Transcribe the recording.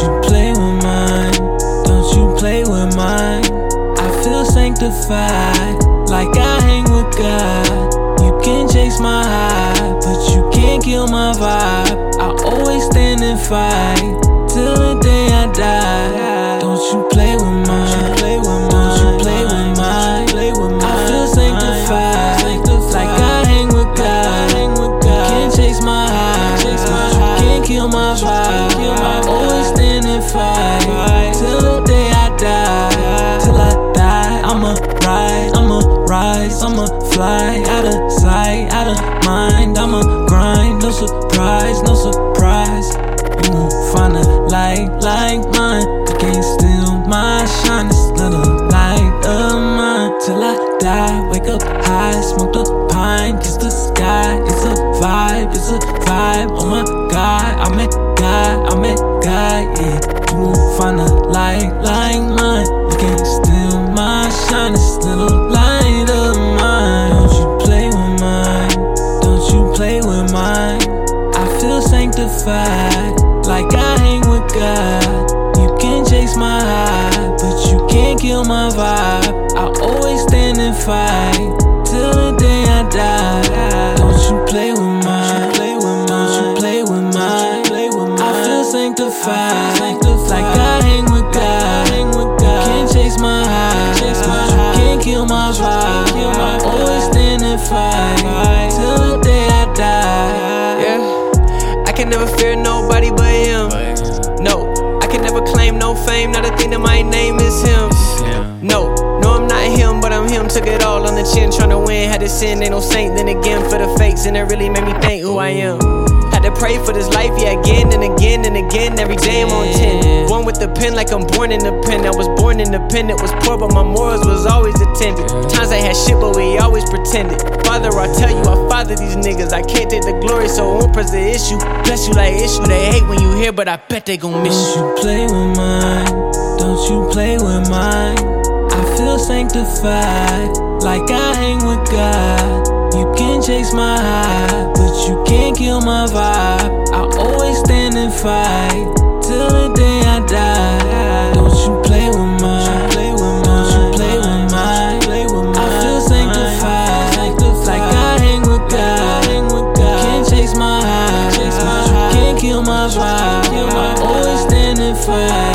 Don't you play with mine. Don't you play with mine. I feel sanctified, like I hang with God. You can chase my high, but you can't kill my vibe. I always stand and fight till the day I die. Don't you play with mine. Don't you play with mine. I feel sanctified, like I hang with God. You can't chase my high, but you can't kill my vibe. Sanctified, like I hang with God. You can chase my high, but you can't kill my vibe. I always stand and fight fame. Not a thing that my name is him. No, no, I'm not him, but I'm him. Took it all on the chin, tryna win. Had to sin, ain't no saint. Then again for the fakes, and it really made me think who I am. Had to pray for this life, yeah, again and again and again. Every day I'm on 10. Born with the pen, like I'm born in the pen. I was born independent, was poor, but my morals was always attended. Times I had shit, but we always pretended. Father, I tell you, I father these niggas. I can't take the glory, so I won't press the issue. Bless you like issue, they hate when you hear, but I bet they gon' miss you play with sanctified, like I hang with God. You can chase my high, but you can't kill my vibe. I always stand and fight till the day I die. Don't you play with mine. Don't you play with mine. I feel sanctified, like I hang with God. Can't chase my high, but you can't kill my vibe. I always stand and fight